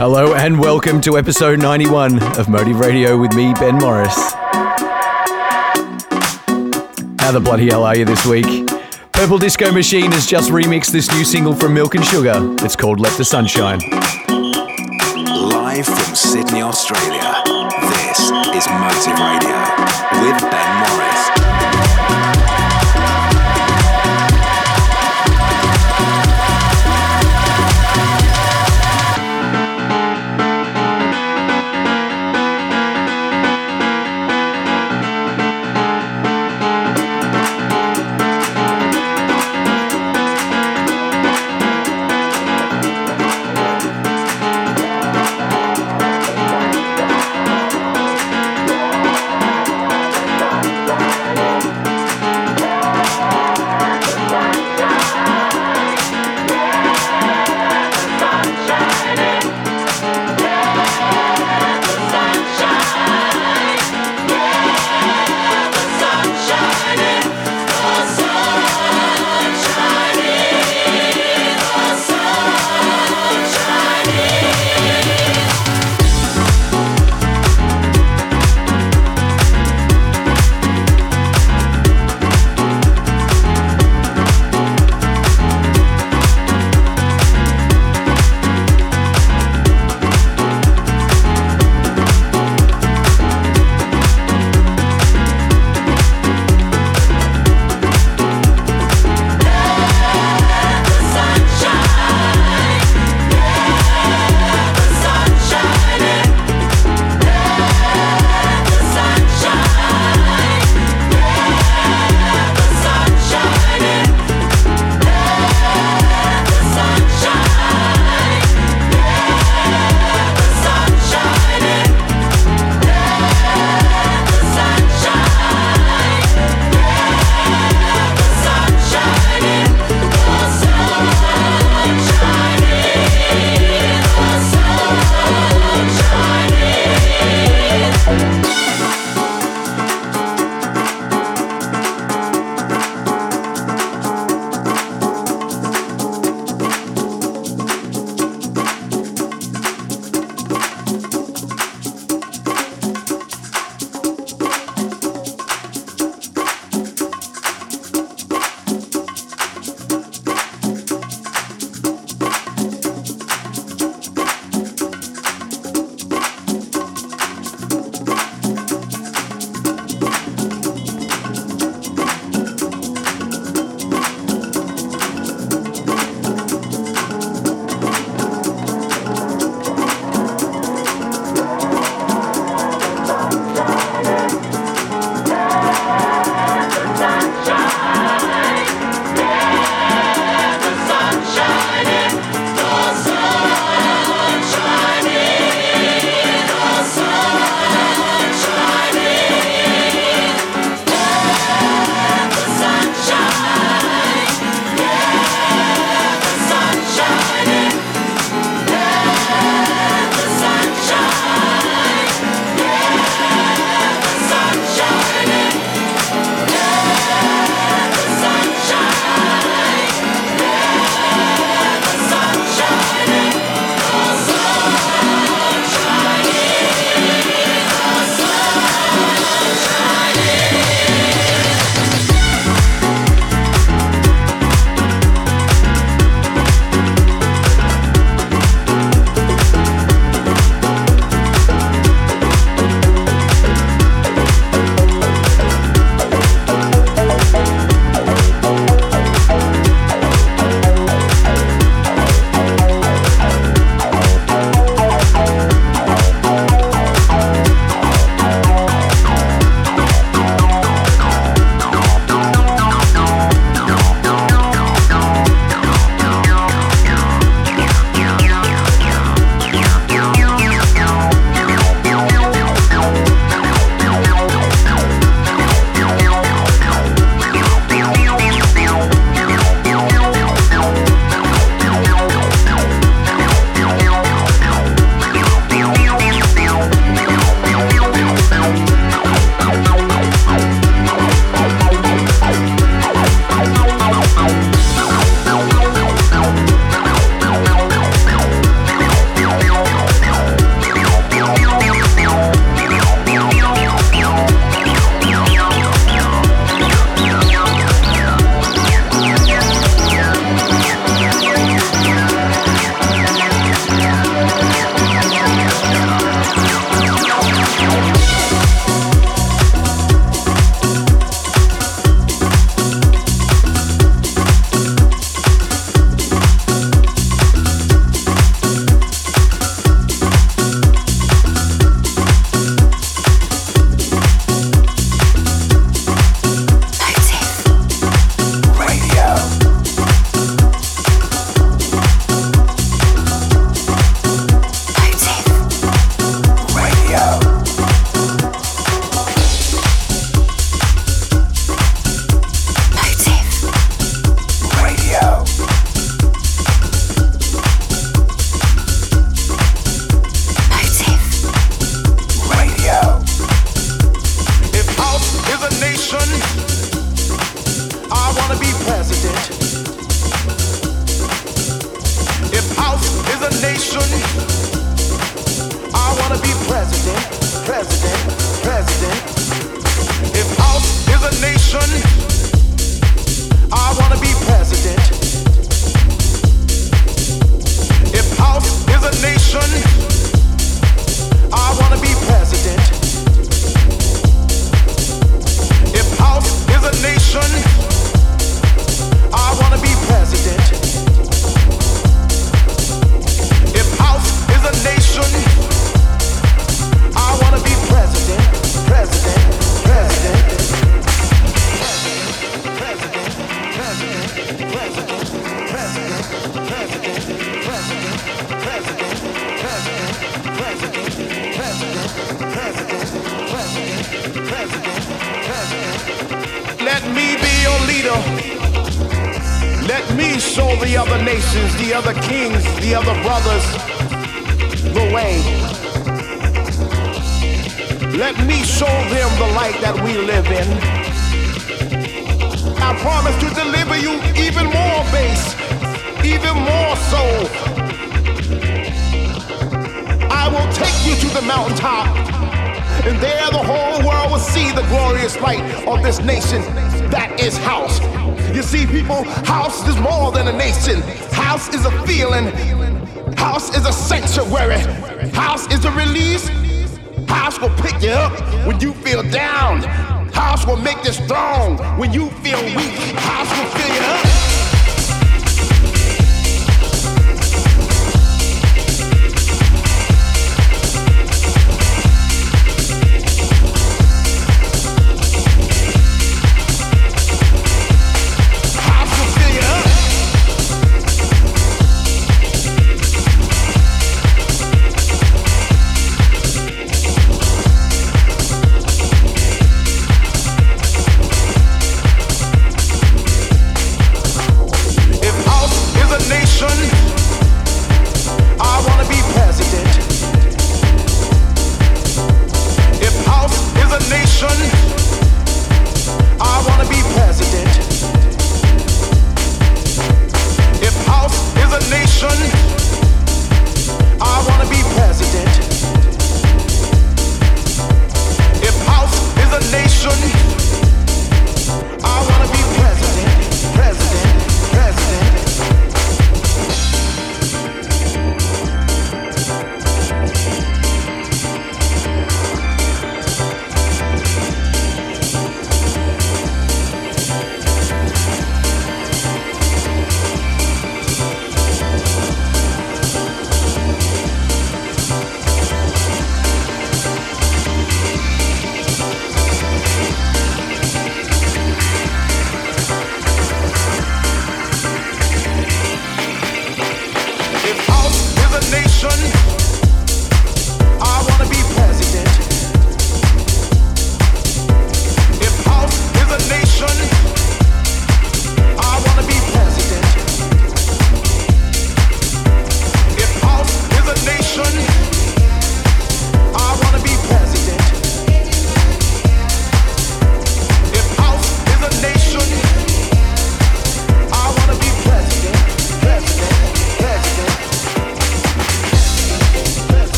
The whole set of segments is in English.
Hello and welcome to episode 91 of Motive Radio with me, Ben Morris. How the bloody hell are you this week? Purple Disco Machine has just remixed this new single from Milk and Sugar. It's called Let the Sunshine. Live from Sydney, Australia. This is Motive Radio with Ben Morris. Let me be your leader. Let me show the other nations, the other kings, the other brothers the way. Let me show them the light that we live in. I promise to deliver you even more bass, even more soul. I will take you to the mountaintop and there the whole world will see the glorious light of this nation that is house. You see, people, house is more than a nation, house is a feeling, house is a sanctuary, house is a release. House will pick you up when you feel down. House will make you strong when you feel weak. House will fill you up.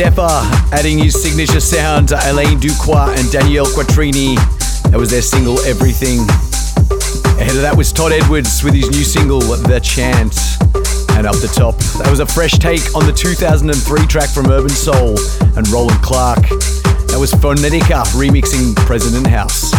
Steppa adding his signature sound to Alain Ducroix and Danielle Quattrini. That was their single Everything. Ahead of that was Todd Edwards with his new single The Chant. And up the top, that was a fresh take on the 2003 track from Urban Soul and Roland Clark. That was Phonetica remixing President House.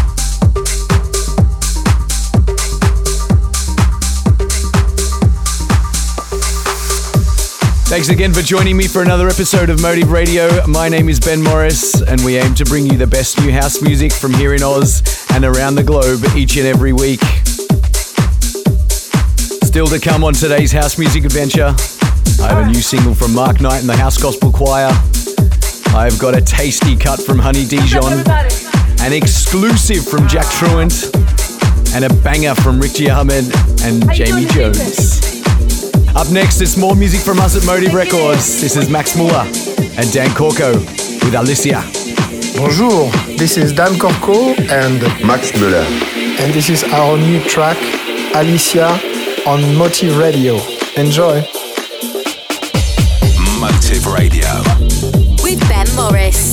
Thanks again for joining me for another episode of Motive Radio. My name is Ben Morris, and we aim to bring you the best new house music from here in Oz and around the globe each and every week. Still to come on today's house music adventure, I have a new single from Mark Knight and the House Gospel Choir. I've got a tasty cut from Honey Dijon, an exclusive from Jack Truant, and a banger from Richy Ahmed and Jamie Jones. Up next, it's more music from us at Motive Records. This is Max Muller and Dan Corco with Alicia. Bonjour, this is Dan Corco and Max Muller. And this is our new track, Alicia, on Motive Radio. Enjoy. Motive Radio. With Ben Morris.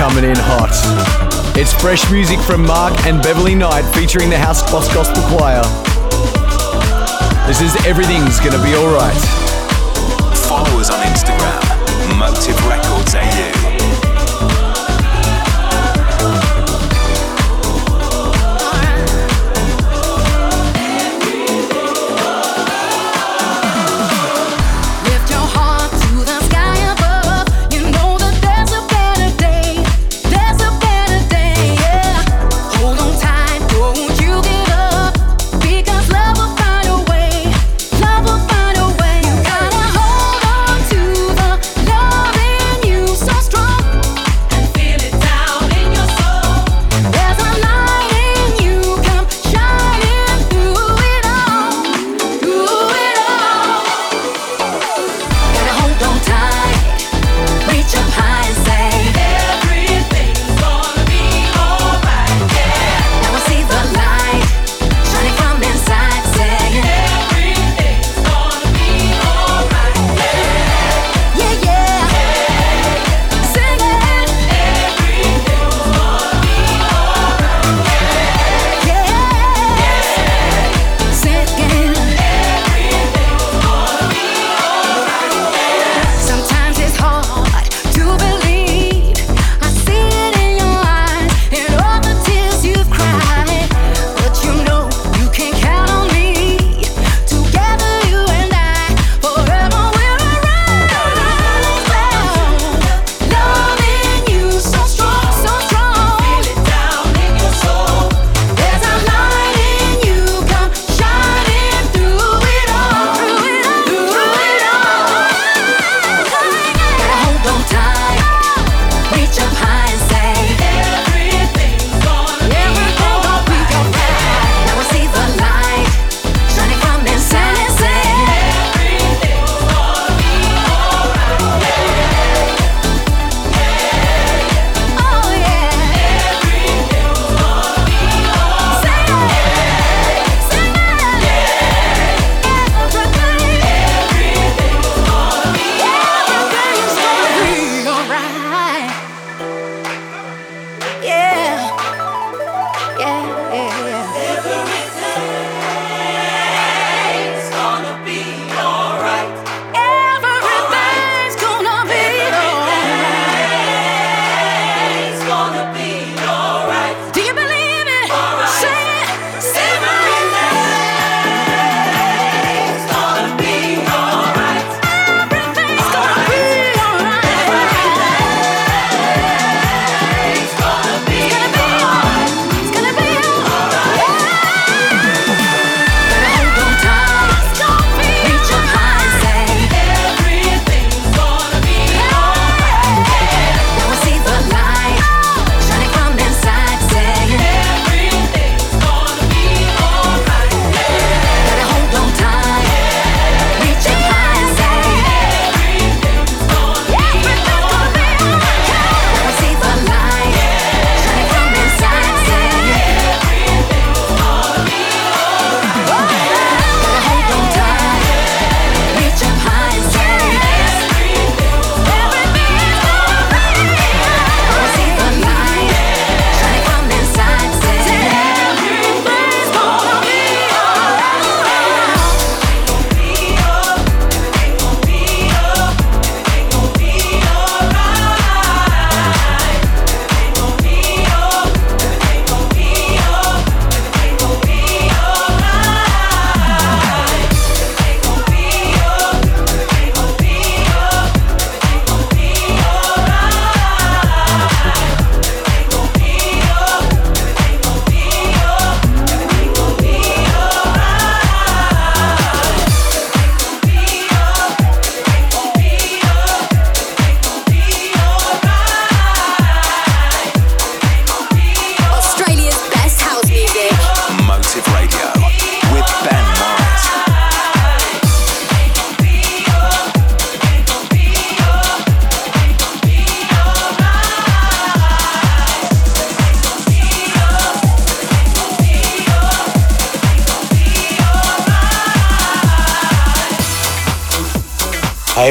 Coming in hot. It's fresh music from Mark and Beverley Knight featuring the House Boss Gospel Choir. This is Everything's Gonna Be Alright. Follow us on Instagram, Motive Records AU.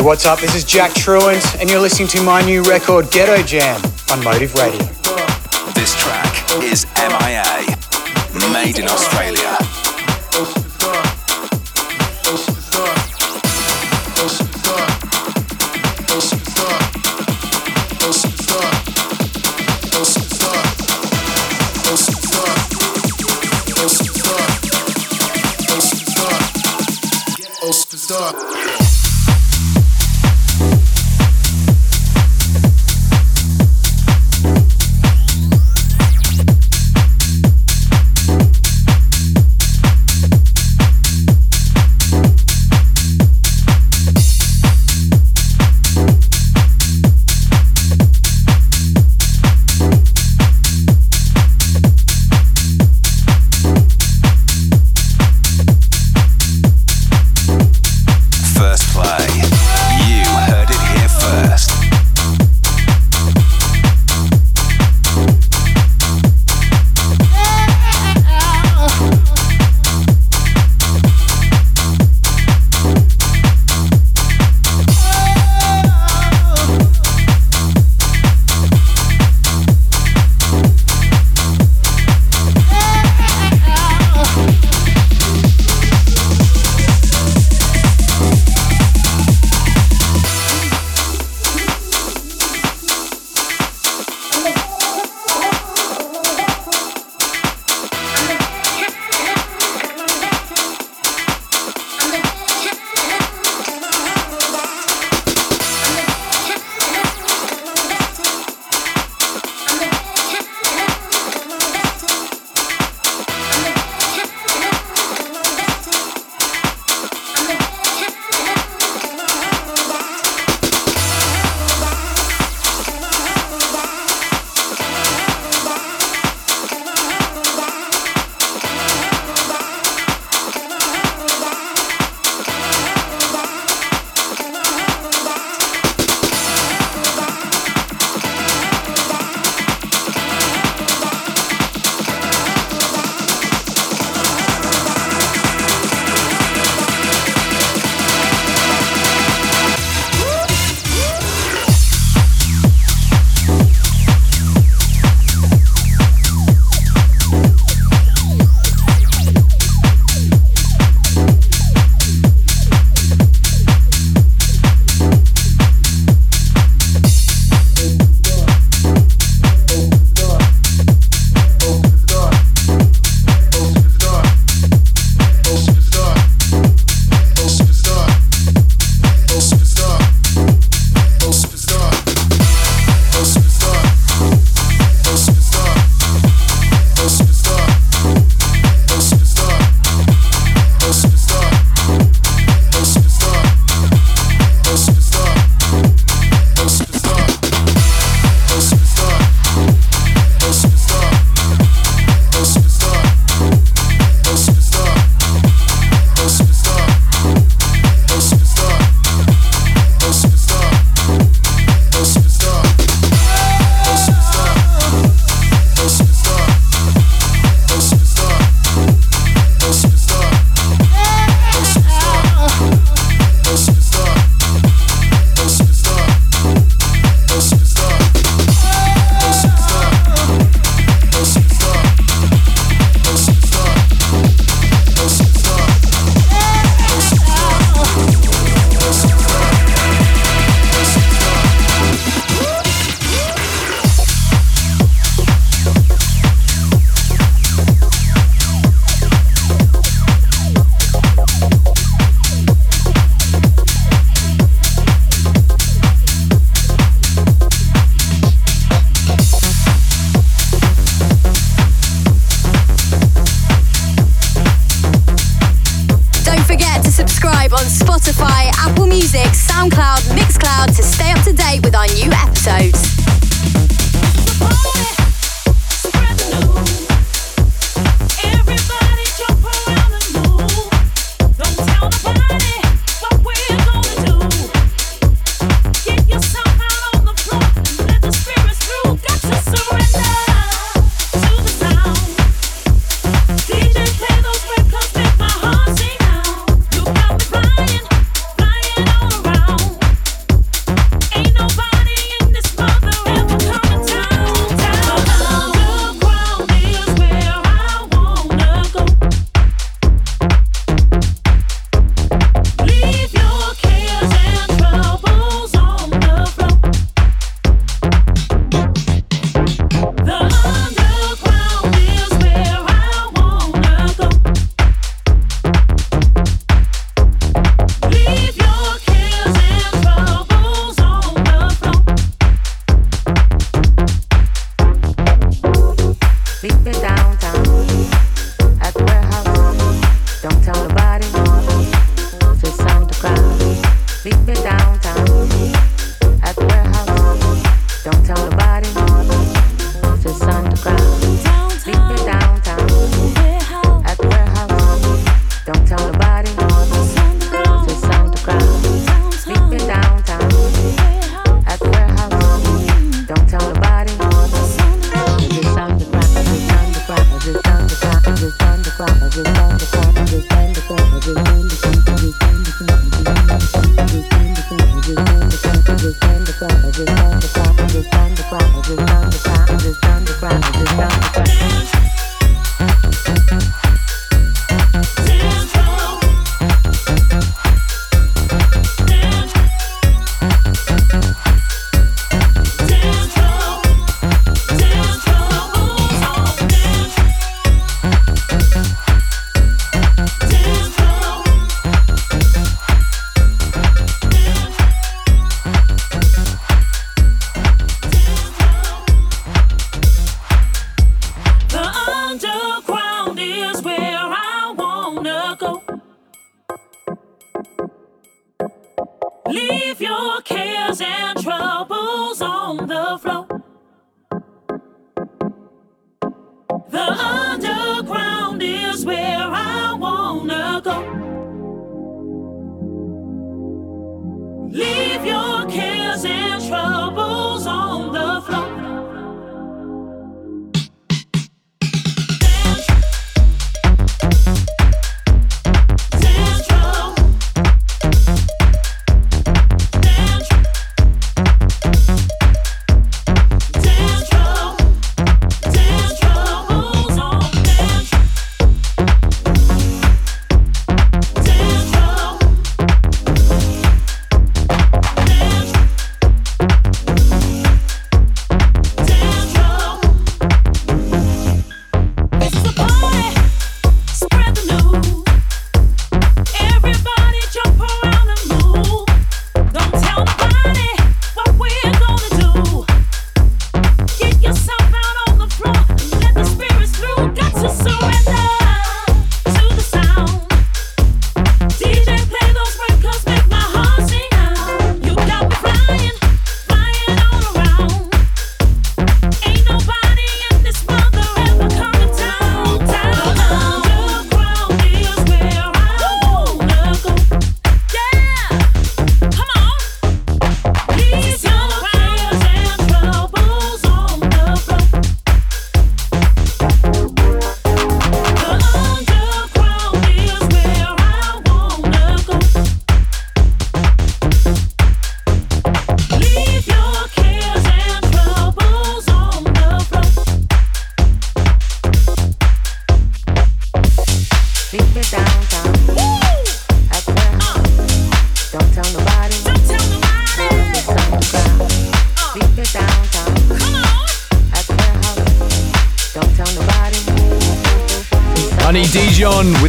What's up? This is Jack Truant, and you're listening to my new record, Ghetto Jam, on Motive Radio. This track is MIA, made in Australia.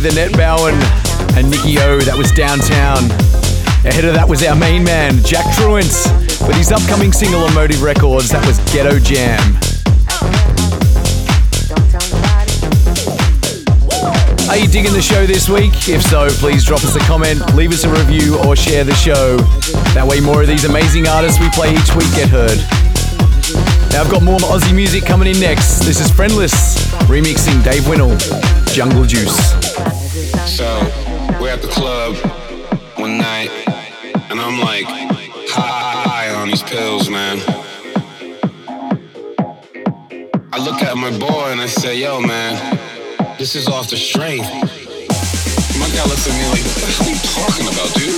With Annette Bowen and Nikki O. That was Downtown. Ahead of that was our main man, Jack Truant, with his upcoming single on Motive Records. That was Ghetto Jam. Are you digging the show this week? If so, please drop us a comment, leave us a review, or share the show. That way, more of these amazing artists we play each week get heard. Now, I've got more Aussie music coming in next. This is Friendless, remixing Dave Winnel, Jungle Juice. We're at the club one night, and I'm like high on these pills, man. I look at my boy and I say, Yo, man, this is off the strength. My guy looks at me like, What are you talking about, dude?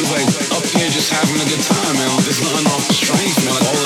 He's like, Up here just having a good time, man. There's nothing off the strength, man. Like, all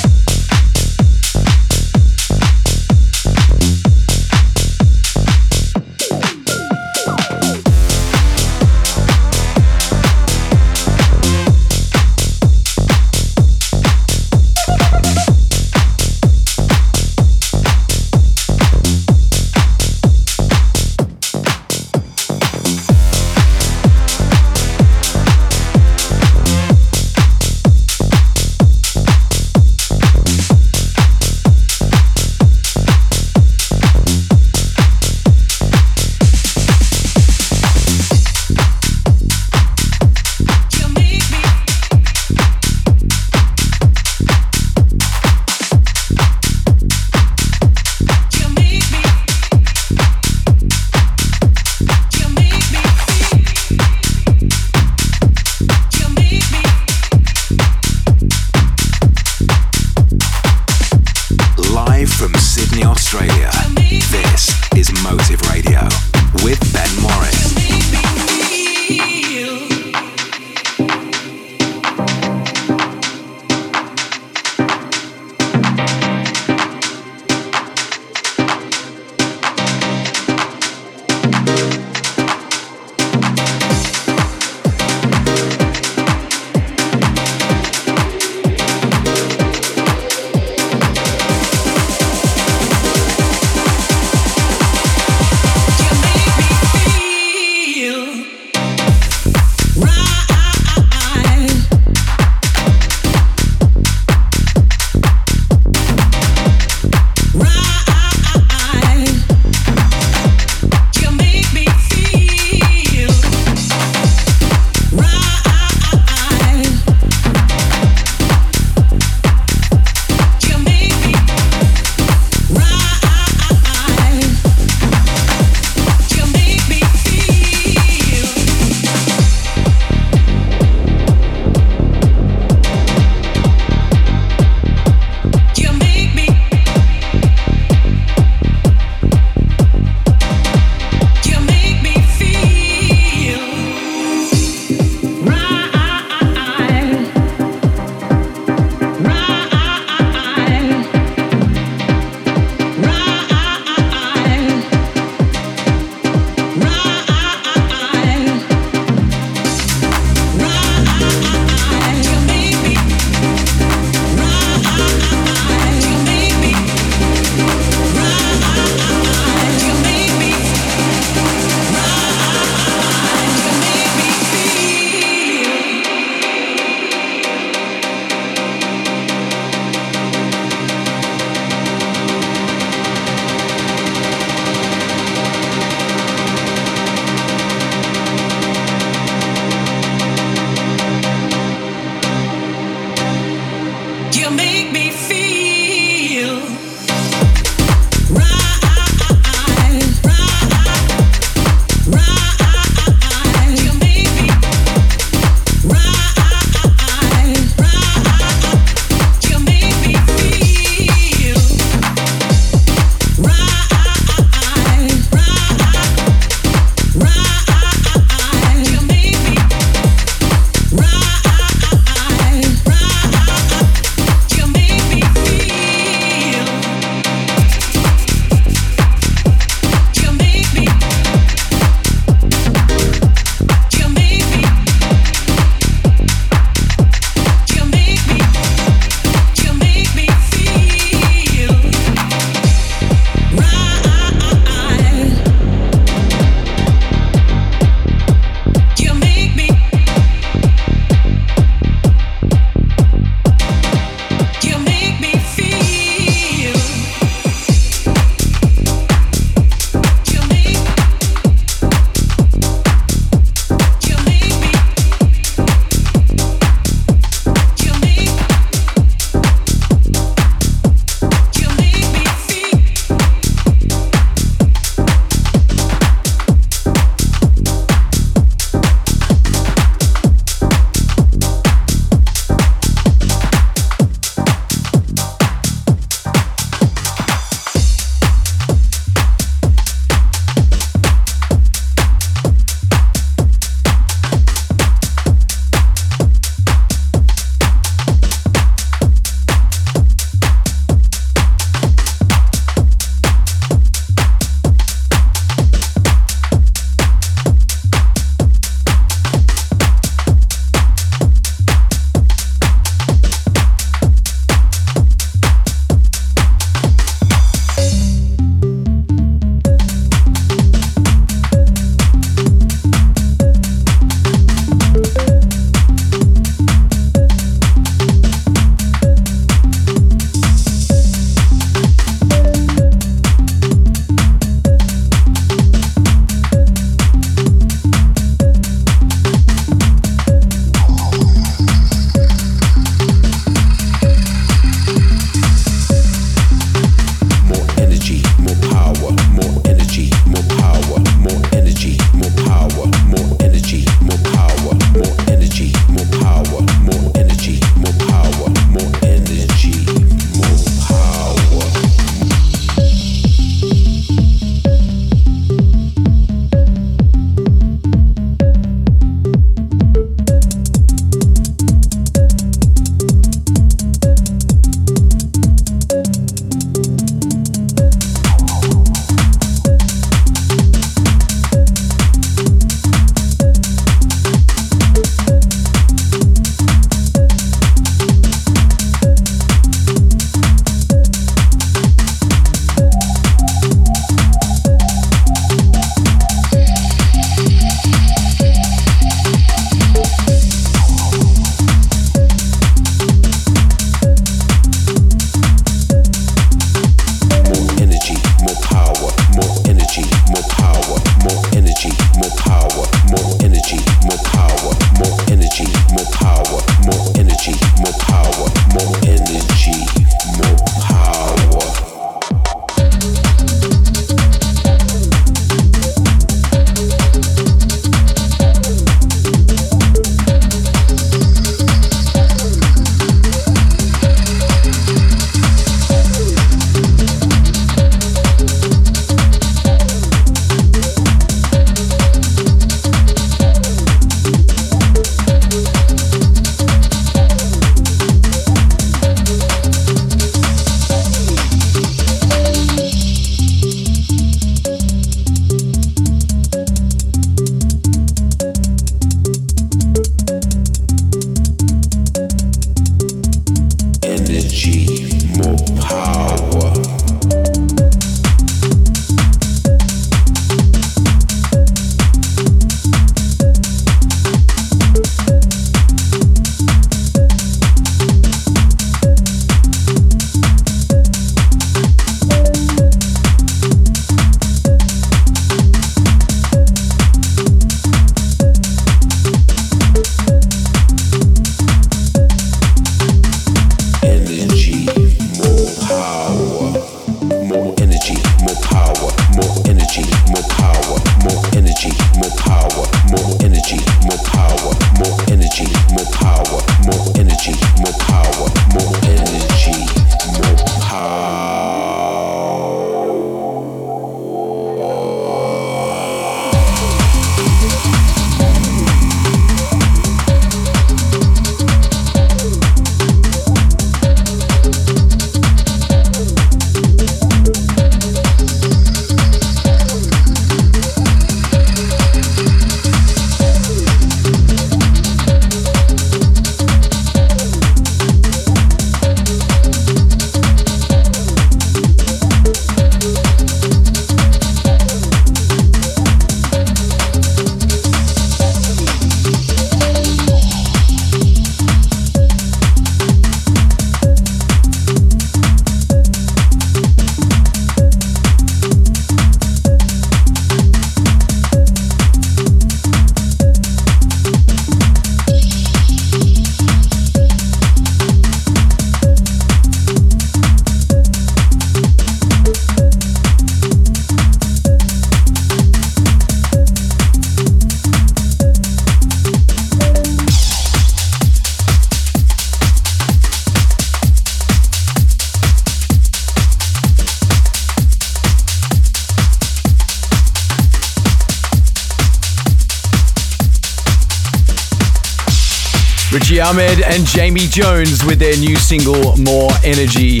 Ahmed and Jamie Jones with their new single More Energy.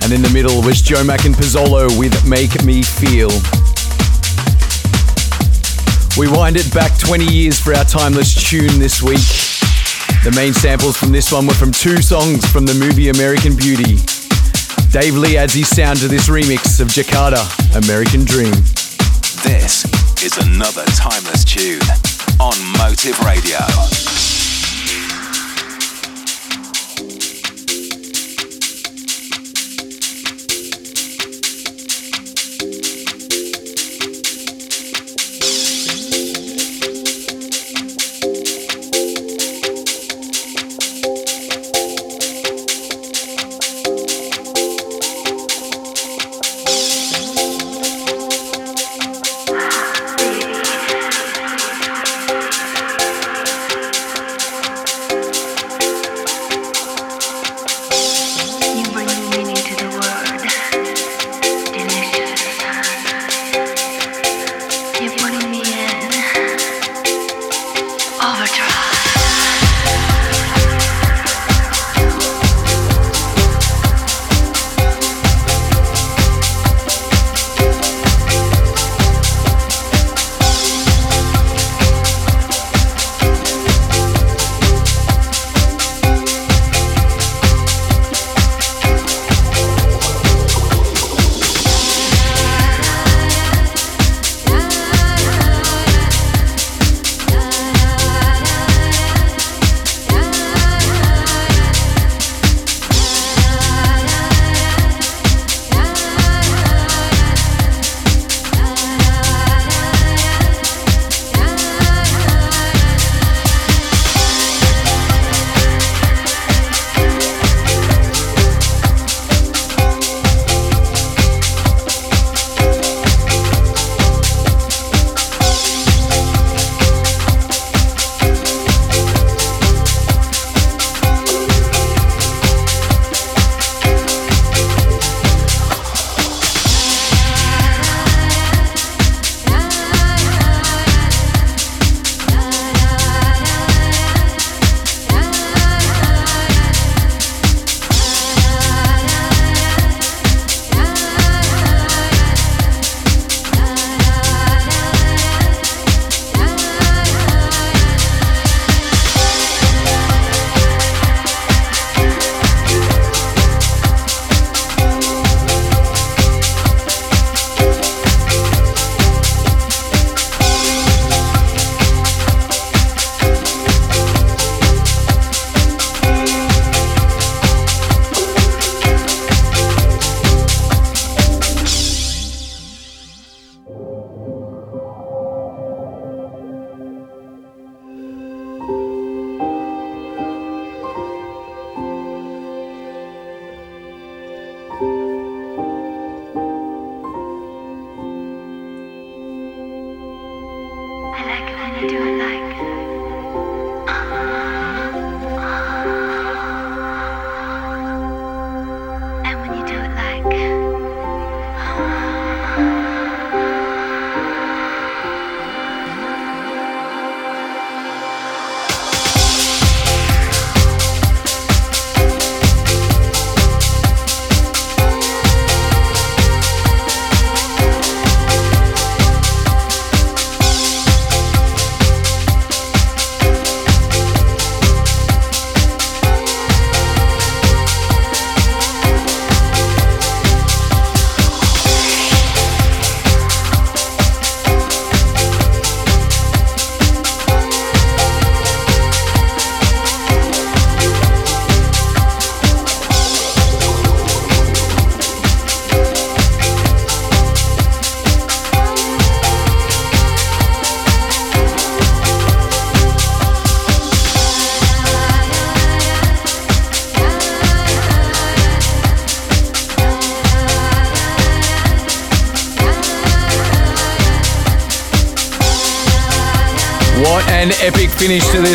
And in the middle was Joe Mac and Pizzolo with Make Me Feel. We wind it back 20 years for our timeless tune this week. The main samples from this one were from two songs from the movie American Beauty. Dave Lee adds his sound to this remix of Jakatta, American Dream. This is another timeless tune on Motive Radio.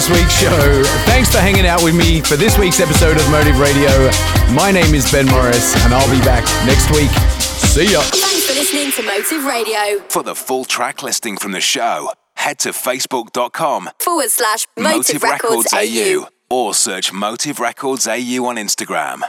This week's show. Thanks for hanging out with me for this week's episode of Motive Radio. My name is Ben Morris, and I'll be back next week. See ya. Thanks for listening to Motive Radio. For the full track listing from the show, head to facebook.com forward slash Motive, Motive Records, Records AU. or search Motive Records AU on Instagram.